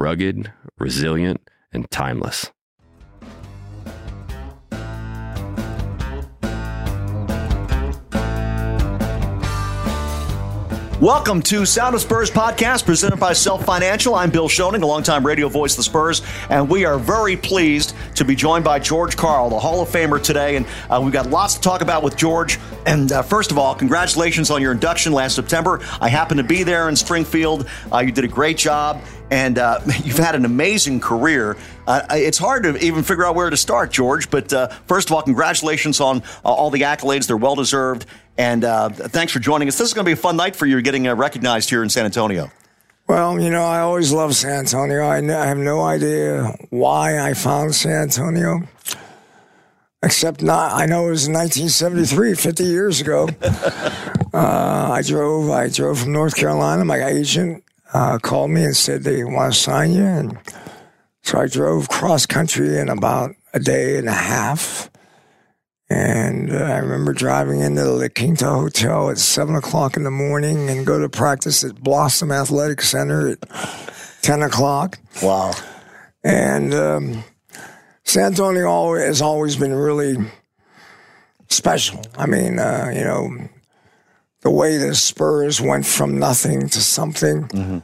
rugged, resilient, and timeless. Welcome to Sound of Spurs podcast presented by Self Financial. I'm Bill Schoening, a longtime radio voice of the Spurs, and we are very pleased to be joined by George Karl, the Hall of Famer today. And uh, we've got lots to talk about with George. And uh, first of all, congratulations on your induction last September. I happened to be there in Springfield. Uh, you did a great job and uh, you've had an amazing career. Uh, it's hard to even figure out where to start, George. But uh, first of all, congratulations on uh, all the accolades; they're well deserved. And uh, thanks for joining us. This is going to be a fun night for you, getting uh, recognized here in San Antonio. Well, you know, I always love San Antonio. I, I have no idea why I found San Antonio, except not. I know it was 1973, 50 years ago. I drove. I drove from North Carolina. My agent uh, called me and said they want to sign you. And so I drove cross country in about a day and a half. And uh, I remember driving into the La Quinta Hotel at seven o'clock in the morning and go to practice at Blossom Athletic Center at 10 o'clock. Wow. And um, San Antonio has always been really special. I mean, uh, you know, the way the Spurs went from nothing to something. Mm-hmm.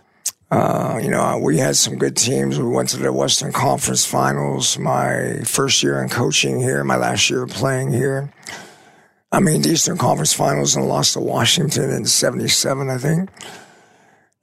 Uh, you know, we had some good teams. We went to the Western Conference Finals my first year in coaching here, my last year playing here. I mean, the Eastern Conference Finals and lost to Washington in 77, I think.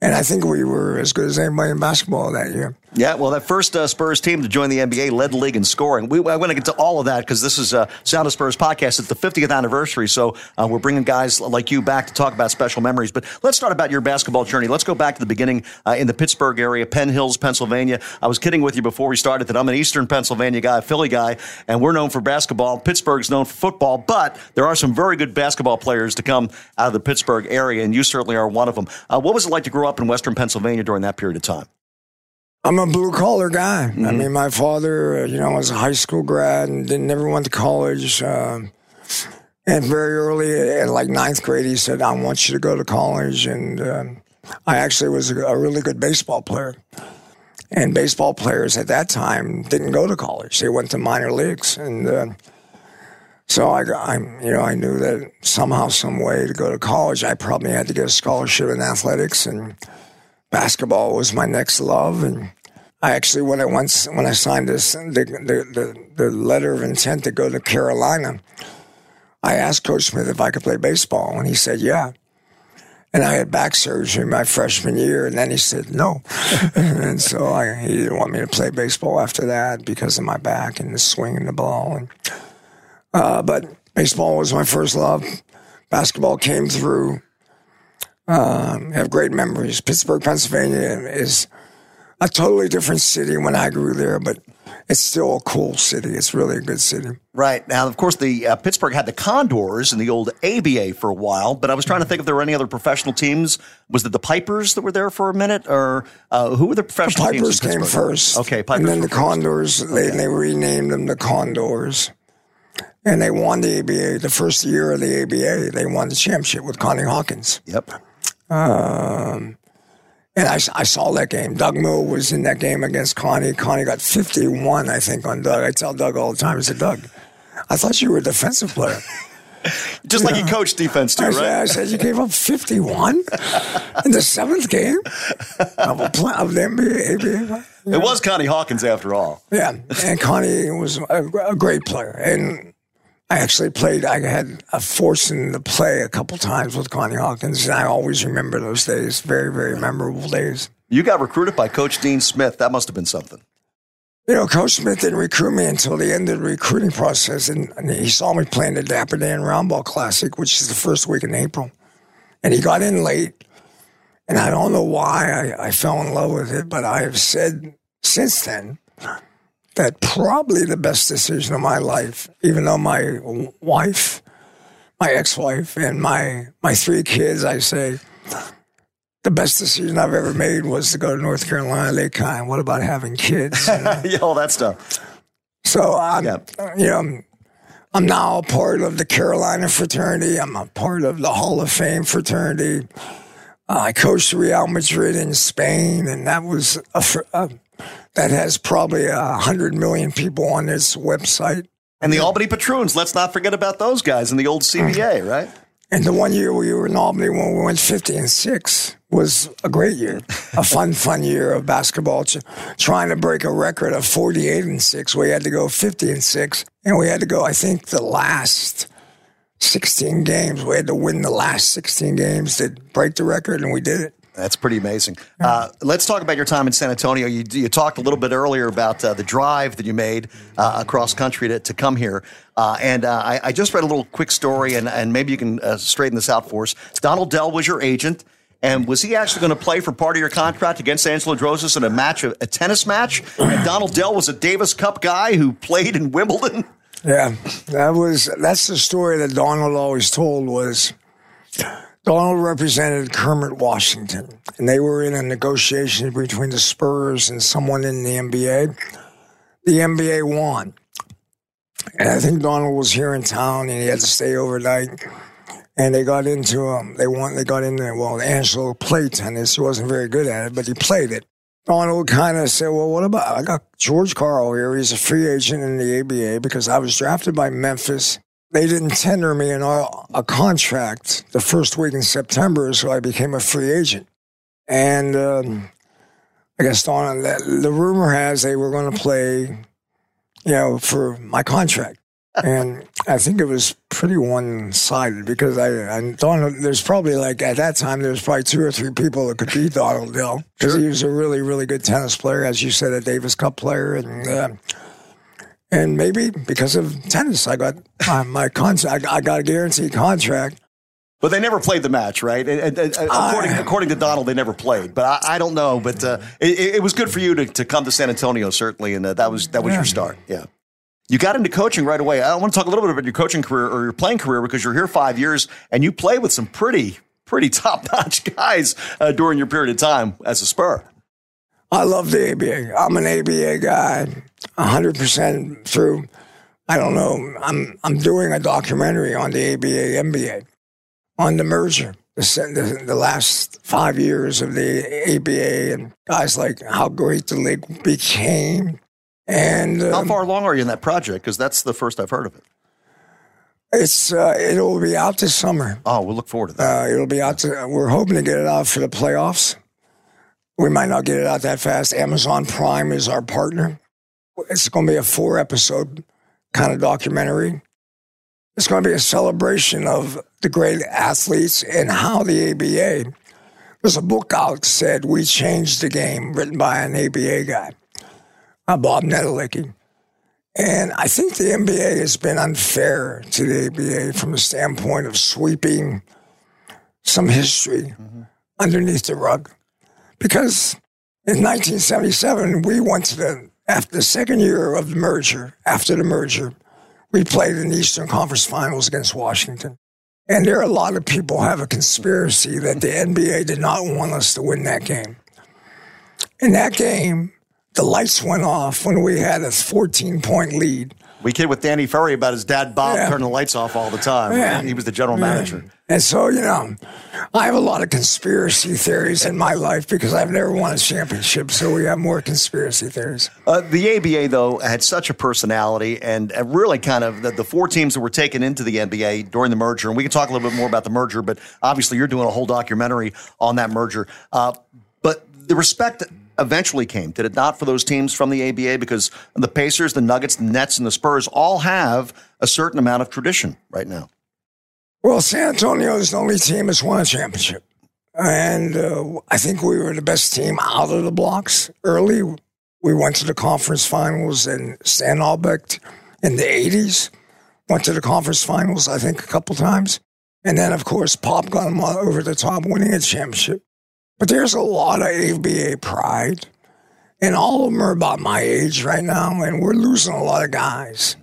And I think we were as good as anybody in basketball that year. Yeah, well, that first uh, Spurs team to join the NBA led the league in scoring. We, I want to get to all of that because this is a Sound of Spurs podcast. It's the 50th anniversary, so uh, we're bringing guys like you back to talk about special memories. But let's start about your basketball journey. Let's go back to the beginning uh, in the Pittsburgh area, Penn Hills, Pennsylvania. I was kidding with you before we started that I'm an Eastern Pennsylvania guy, a Philly guy, and we're known for basketball. Pittsburgh's known for football, but there are some very good basketball players to come out of the Pittsburgh area, and you certainly are one of them. Uh, what was it like to grow up in Western Pennsylvania during that period of time? I'm a blue collar guy. Mm-hmm. I mean, my father, uh, you know, was a high school grad and didn't never went to college. Uh, and very early, at like ninth grade, he said, "I want you to go to college." And uh, I actually was a really good baseball player. And baseball players at that time didn't go to college; they went to minor leagues. And uh, so I, I, you know, I knew that somehow, some way to go to college, I probably had to get a scholarship in athletics and basketball was my next love, and I actually when I once when I signed this the the, the, the letter of intent to go to Carolina, I asked Coach Smith if I could play baseball, and he said yeah. And I had back surgery my freshman year, and then he said no, and so I, he didn't want me to play baseball after that because of my back and the swinging the ball. And, uh, but baseball was my first love. Basketball came through. Um, have great memories. Pittsburgh, Pennsylvania is a totally different city when I grew there, but it's still a cool city. It's really a good city. Right. Now, of course, the uh, Pittsburgh had the Condors and the old ABA for a while, but I was trying to think if there were any other professional teams. Was it the Pipers that were there for a minute, or uh, who were the professional teams? the Pipers came first. Okay, Pipers and then the Condors. They, they renamed them the Condors. And they won the ABA the first year of the ABA. They won the championship with Connie Hawkins. Yep. Um, and I, I saw that game. Doug Moe was in that game against Connie. Connie got 51, I think, on Doug. I tell Doug all the time, I said, Doug, I thought you were a defensive player. Just like he coached defense too, I right? said, I said, you gave up 51 in the seventh game of, a play, of the NBA. ABA. It was Connie Hawkins after all. Yeah, and Connie was a, a great player, and I actually played. I had a fortune to play a couple times with Connie Hawkins, and I always remember those days. Very, very memorable days. You got recruited by Coach Dean Smith. That must have been something. You know, Coach Smith didn't recruit me until the end of the recruiting process, and, and he saw me playing the Dapper Dan Roundball Classic, which is the first week in April, and he got in late. And I don't know why I, I fell in love with it, but I have said since then that probably the best decision of my life, even though my wife, my ex-wife, and my my three kids, I say the best decision I've ever made was to go to North Carolina. They kind, what about having kids? You know? yeah, all that stuff. So I'm, Yeah. you know, I'm now a part of the Carolina fraternity. I'm a part of the Hall of Fame fraternity. Uh, I coached Real Madrid in Spain, and that was a, uh, that has probably a hundred million people on its website. And the Albany Patroons. Let's not forget about those guys in the old mm. CBA, right? And the one year we were in Albany when we went 50 and 6 was a great year, a fun, fun year of basketball. Trying to break a record of 48 and 6. We had to go 50 and 6. And we had to go, I think, the last 16 games. We had to win the last 16 games to break the record, and we did it. That's pretty amazing. Uh, let's talk about your time in San Antonio. You, you talked a little bit earlier about uh, the drive that you made uh, across country to, to come here. Uh, and uh, I, I just read a little quick story, and, and maybe you can uh, straighten this out for us. Donald Dell was your agent. And was he actually going to play for part of your contract against Angelo Drossos in a match, a, a tennis match? And Donald Dell was a Davis Cup guy who played in Wimbledon. Yeah, that was that's the story that Donald always told was Donald represented Kermit Washington, and they were in a negotiation between the Spurs and someone in the NBA. The NBA won, and I think Donald was here in town, and he had to stay overnight. And they got into um, they won. They got into well, Angelo played tennis. He wasn't very good at it, but he played it. Donald kind of said, "Well, what about I got George Karl here? He's a free agent in the ABA because I was drafted by Memphis. They didn't tender me an, a contract the first week in September, so I became a free agent. And um, I guess Donald, the, the rumor has they were going to play, you know, for my contract." and I think it was pretty one sided because I, I Donald. There's probably like at that time there's probably two or three people that could beat Donald Dell because he was a really really good tennis player, as you said, a Davis Cup player, and uh, and maybe because of tennis, I got my, my contract. I got a guaranteed contract. But they never played the match, right? And, and, and according, according to Donald, they never played. But I, I don't know. But uh, it, it was good for you to, to come to San Antonio, certainly, and uh, that was that was your start. Yeah. You got into coaching right away. I want to talk a little bit about your coaching career or your playing career because you're here five years and you play with some pretty, pretty top notch guys uh, during your period of time as a Spur. I love the ABA. I'm an ABA guy, 100% through. I don't know. I'm I'm doing a documentary on the ABA NBA, on the merger, the, the, the last five years of the ABA, and guys like how great the league became. And um, How far along are you in that project? Because that's the first I've heard of it. it's uh, it'll be out this summer. Oh, we'll look forward to that. Uh, it'll be out. To, we're hoping to get it out for the playoffs. We might not get it out that fast. Amazon Prime is our partner. It's going to be a four episode kind of documentary. It's going to be a celebration of the great athletes and how the ABA. There's a book out said "We Changed the Game," written by an ABA guy, Bob Netolicky. And I think the NBA has been unfair to the ABA from the standpoint of sweeping some history mm-hmm. underneath the rug. Because in 1977, we went to the, after the second year of the merger, after the merger, we played in the Eastern Conference Finals against Washington. And there are a lot of people have a conspiracy that the NBA did not want us to win that game. In that game, the lights went off when we had a 14 point lead. We kid with Danny Ferry about his dad Bob Yeah. turning the lights off all the time. Yeah. He was the general manager. And so, you know, I have a lot of conspiracy theories in my life because I've never won a championship. So we have more conspiracy theories. Uh, the ABA, though, had such a personality and uh, really kind of the, the four teams that were taken into the NBA during the merger. And we can talk a little bit more about the merger, but obviously you're doing a whole documentary on that merger. Uh, but the respect eventually came, did it not, for those teams from the ABA? Because the Pacers, the Nuggets, the Nets, and the Spurs all have a certain amount of tradition right now. Well, San Antonio is the only team that's won a championship. And uh, I think we were the best team out of the blocks early. We went to the conference finals in Stan Albeck in the 80s. Went to the conference finals, I think, a couple times. And then, of course, Pop got them over the top, winning a championship. But there's a lot of ABA pride. And all of them are about my age right now, and we're losing a lot of guys.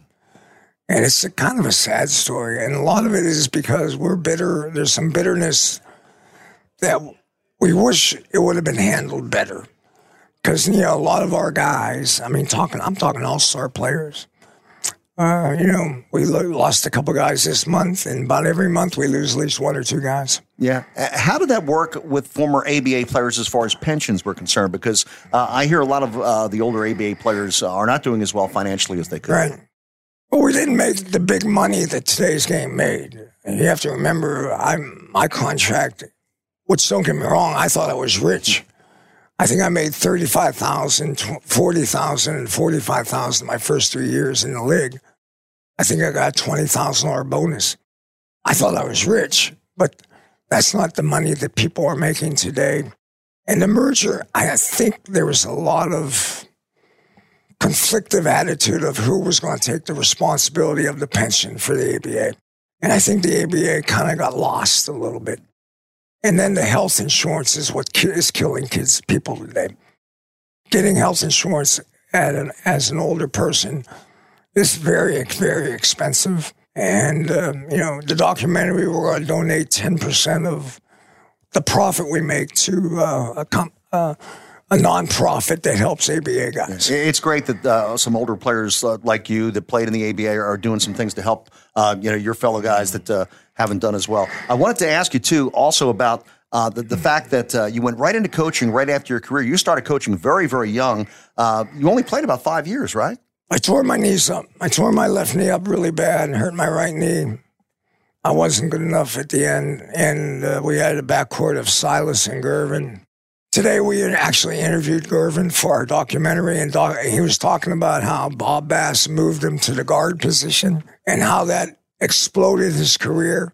And it's a kind of a sad story. And a lot of it is because we're bitter. There's some bitterness that we wish it would have been handled better. Because, you know, a lot of our guys, I mean, talking, I'm talking all star players. Uh, you know, we lo- lost a couple guys this month, and about every month we lose at least one or two guys. Yeah. Uh, How did that work with former ABA players as far as pensions were concerned? Because uh, I hear a lot of uh, the older ABA players are not doing as well financially as they could. Right. Well, we didn't make the big money that today's game made. And you have to remember, I'm my contract. Which don't get me wrong, I thought I was rich. I think I made 35,000, 40,000, and 45,000 my first three years in the league. I think I got $20,000 bonus. I thought I was rich, but that's not the money that people are making today. And the merger, I think there was a lot of conflictive attitude of who was going to take the responsibility of the pension for the ABA. And I think the ABA kind of got lost a little bit. And then the health insurance is what is killing kids, people today. Getting health insurance an, as an older person is very, very expensive. And, um, you know, the documentary, we're going to donate 10% of the profit we make to uh, a, com- uh, a nonprofit that helps ABA guys. It's great that uh, some older players uh, like you that played in the ABA are doing some things to help uh, you know your fellow guys that uh, haven't done as well. I wanted to ask you too, also about uh, the, the fact that uh, you went right into coaching right after your career. You started coaching very very young. You only played about five years, right? I tore my knees up. I tore my left knee up really bad and hurt my right knee. I wasn't good enough at the end, and uh, we had a backcourt of Silas and Gervin. Today, we actually interviewed Gervin for our documentary, and doc- he was talking about how Bob Bass moved him to the guard position and how that exploded his career.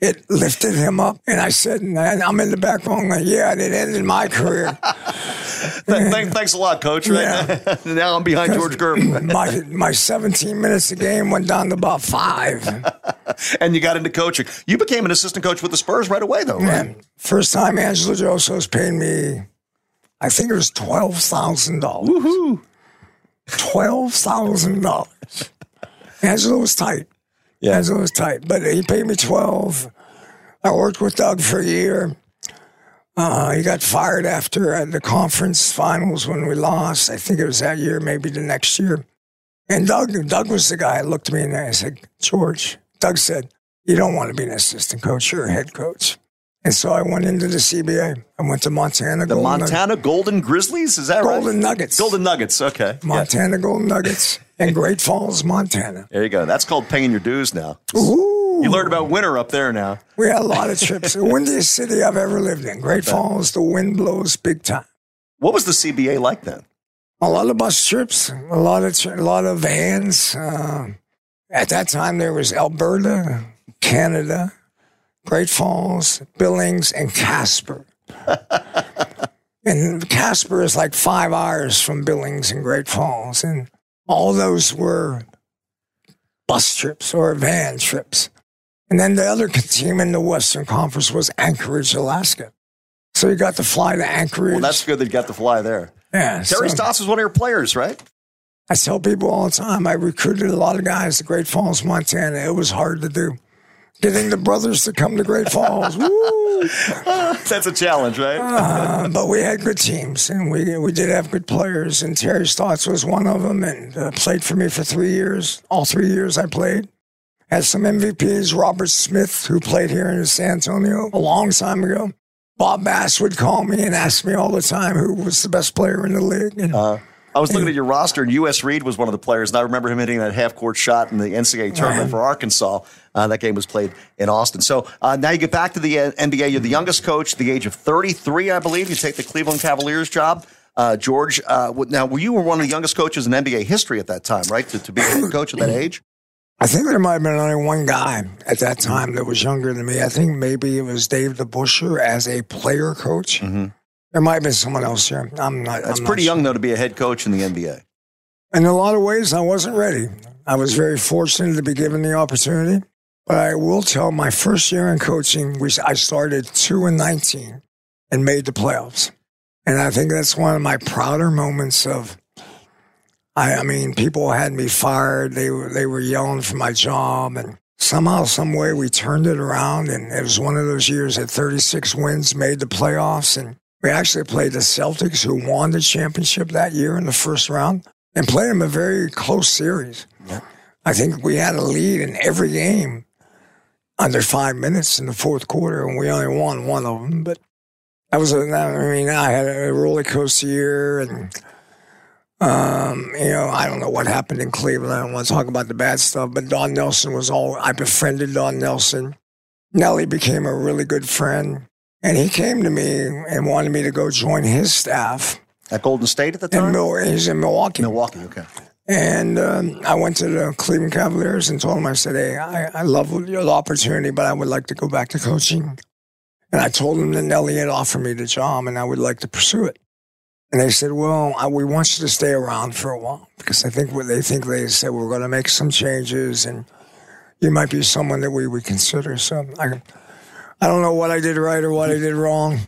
It lifted him up, and I said, and I'm in the back going, yeah, it ended my career. Thank, thanks a lot, Coach. Right? now I'm behind George Gervin, my my 17 minutes a game went down to about five. and you got into coaching. You became an assistant coach with the Spurs right away, though, right? Man, first time Angelo Drossos paid me, I think it was twelve thousand dollars. Woohoo! Twelve thousand dollars. Angelo was tight. Yeah. Angelo was tight, but he paid me twelve. I worked with Doug for a year. Uh, he got fired after uh, the conference finals when we lost. I think it was that year, maybe the next year. And Doug, Doug was the guy. that looked at me and I said, George. Doug said, "You don't want to be an assistant coach. You're a head coach." And so I went into the CBA. I went to Montana. The Golden Montana Golden Grizzlies, is that right? Golden Nuggets. Golden Nuggets. Okay. Yeah. Montana Golden Nuggets in Great Falls, Montana. There you go. That's called paying your dues now. Ooh. You learned about winter up there now. We had a lot of trips. the windiest city I've ever lived in. Great Falls, the wind blows big time. What was the CBA like then? A lot of bus trips, a lot of tri- a lot of vans. Uh, at that time, there was Alberta, Canada, Great Falls, Billings, and Casper. and Casper is like five hours from Billings and Great Falls, and all those were bus trips or van trips. And then the other team in the Western Conference was Anchorage, Alaska. So you got to fly to Anchorage. Well, that's good that you got to fly there. yeah, Terry so- Stotts was one of your players, right? I tell people all the time, I recruited a lot of guys to Great Falls, Montana. It was hard to do. getting the brothers to come to Great Falls. Woo! That's a challenge, right? Uh, but we had good teams, and we we did have good players. And Terry Stotts was one of them, and uh, played for me for three years. All three years I played. Had some MVPs. Robert Smith, who played here in San Antonio a long time ago. Bob Bass would call me and ask me all the time who was the best player in the league. And, uh, I was looking at your roster, and U.S. Reed was one of the players, and I remember him hitting that half court shot in the NCAA tournament for Arkansas. Uh, that game was played in Austin. So uh, now you get back to the uh, NBA. You're the youngest coach, the age of 33, I believe. You take the Cleveland Cavaliers job. Uh, George, uh, now were you were one of the youngest coaches in NBA history at that time, right? To, to be a coach at that age. I think there might have been only one guy at that time that was younger than me. I think maybe it was Dave DeBusschere as a player coach. Mm-hmm. There might have been someone else here. I'm not. That's I'm pretty not young sure. though to be a head coach in the NBA. In a lot of ways, I wasn't ready. I was very fortunate to be given the opportunity. But I will tell my first year in coaching, we, I started two and nineteen and made the playoffs. And I think that's one of my prouder moments of I, I mean, people had me fired. They were they were yelling for my job, and somehow, some way, we turned it around. And it was one of those years that 36 wins made the playoffs, and we actually played the Celtics, who won the championship that year in the first round, and played them a very close series. Yeah. I think we had a lead in every game under five minutes in the fourth quarter, and we only won one of them. But that was a, I mean, I had a roller coaster year, and um, you know, I don't know what happened in Cleveland. I don't want to talk about the bad stuff, but Don Nelson was all, I befriended Don Nelson. Nelly became a really good friend. And he came to me and wanted me to go join his staff. At Golden State at the time? Mil- he's in Milwaukee. Milwaukee, okay. And um, I went to the Cleveland Cavaliers and told him, I said, hey, I, I love the opportunity, but I would like to go back to coaching. And I told him that Nelly had offered me the job and I would like to pursue it. And they said, well, we want you to stay around for a while because I think what they think they said we're going to make some changes and you might be someone that we would consider. So I, I don't know what I did right or what I did wrong,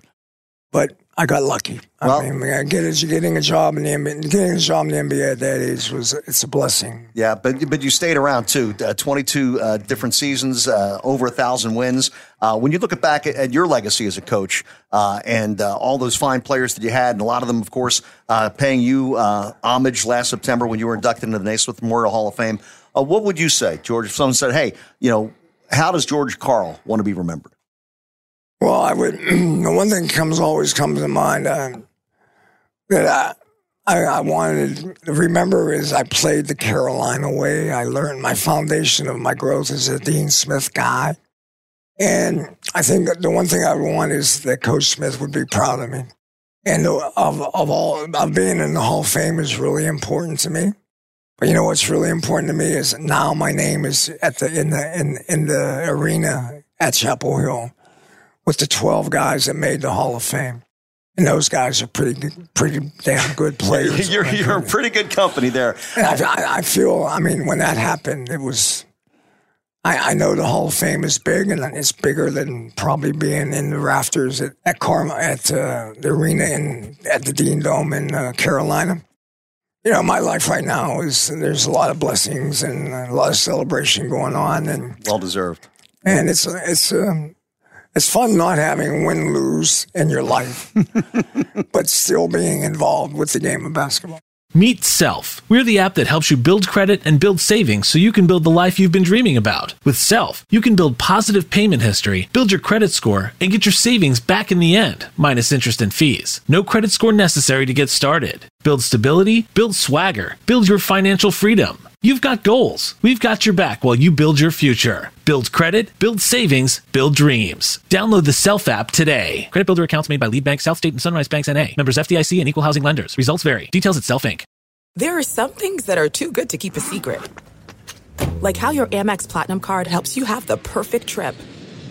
but I got lucky. Well- I mean, getting, getting a job in the NBA, getting a job in the NBA at that age was it's a blessing. Yeah, but but you stayed around too. Uh, Twenty two uh, different seasons, uh, over a thousand wins. Uh, when you look at back at, at your legacy as a coach uh, and uh, all those fine players that you had, and a lot of them, of course, uh, paying you uh, homage last September when you were inducted into the Naismith Memorial Hall of Fame. Uh, what would you say, George, if someone said, "Hey, you know, how does George Karl want to be remembered?" Well, I would. The one thing comes always comes to mind uh, that I, I I wanted to remember is I played the Carolina way. I learned my foundation of my growth as a Dean Smith guy, and I think the one thing I want is that Coach Smith would be proud of me, and of of all of being in the Hall of Fame is really important to me. But you know what's really important to me is now my name is at the in the in in the arena at Chapel Hill with the 12 guys that made the Hall of Fame. And those guys are pretty, good- pretty damn good players. you're you're in pretty good company there. I, I, I feel, I mean, when that happened, it was, I, I know the Hall of Fame is big and it's bigger than probably being in the rafters at, at Karma, at uh, the arena in, at the Dean Dome in uh, Carolina. You know, my life right now is there's a lot of blessings and a lot of celebration going on. And Well deserved. and it's it's um, it's fun not having win lose in your life, but still being involved with the game of basketball. Meet Self. We're the app that helps you build credit and build savings so you can build the life you've been dreaming about. With Self, you can build positive payment history, build your credit score, and get your savings back in the end, minus interest and fees. No credit score necessary to get started. Build stability, build swagger, build your financial freedom. You've got goals. We've got your back while you build your future. Build credit, build savings, build dreams. Download the Self app today. Credit builder accounts made by Lead Bank, South State, and Sunrise Banks NA. Members FDIC and equal housing lenders. Results vary. Details at Self Inc. There are some things that are too good to keep a secret. Like how your Amex Platinum card helps you have the perfect trip.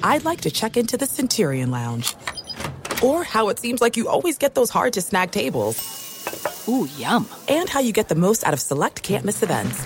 I'd like to check into the Centurion Lounge. Or how it seems like you always get those hard to snag tables. Ooh, yum. And how you get the most out of select can't miss events.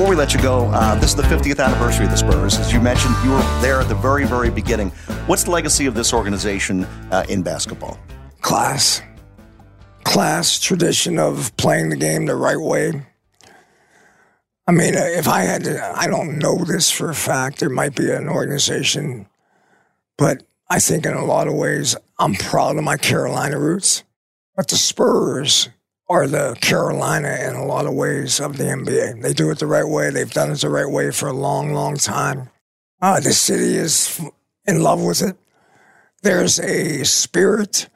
Before we let you go, uh, this is the 50th anniversary of the Spurs. As you mentioned, you were there at the very, very beginning. What's the legacy of this organization uh, in basketball? Class. Class, tradition of playing the game the right way. I mean, uh, if I had to, I don't know this for a fact. There might be an organization, but I think in a lot of ways, I'm proud of my Carolina roots. But the Spurs are the Carolina in a lot of ways of the NBA. They do it the right way. They've done it the right way for a long, long time. Uh, the city is in love with it. There's a spirit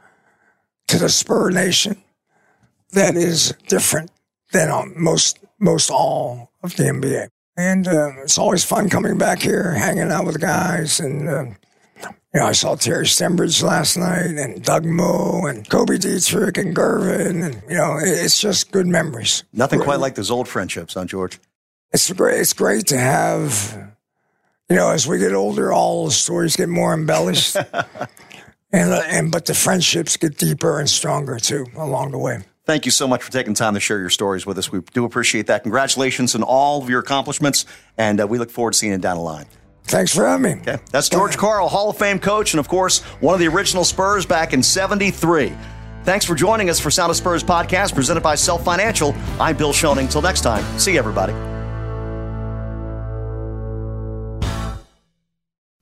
to the Spur Nation that is different than um, most most all of the NBA. And uh, it's always fun coming back here, hanging out with the guys, and uh, you know, I saw Terry Stembridge last night and Doug Moe and Coby Dietrick and Gervin. And, you know, it's just good memories. Nothing quite like those old friendships, huh, George? It's great. It's great to have, you know, as we get older, all the stories get more embellished. and, and, but the friendships get deeper and stronger too along the way. Thank you so much for taking time to share your stories with us. We do appreciate that. Congratulations on all of your accomplishments, and uh, we look forward to seeing it down the line. Thanks for having me. Okay. That's George Karl, Hall of Fame coach, and of course, one of the original Spurs back in 73. Thanks for joining us for Sound of Spurs podcast presented by Self Financial. I'm Bill Schoening. Until next time, see everybody.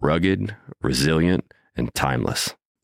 rugged, resilient, and timeless.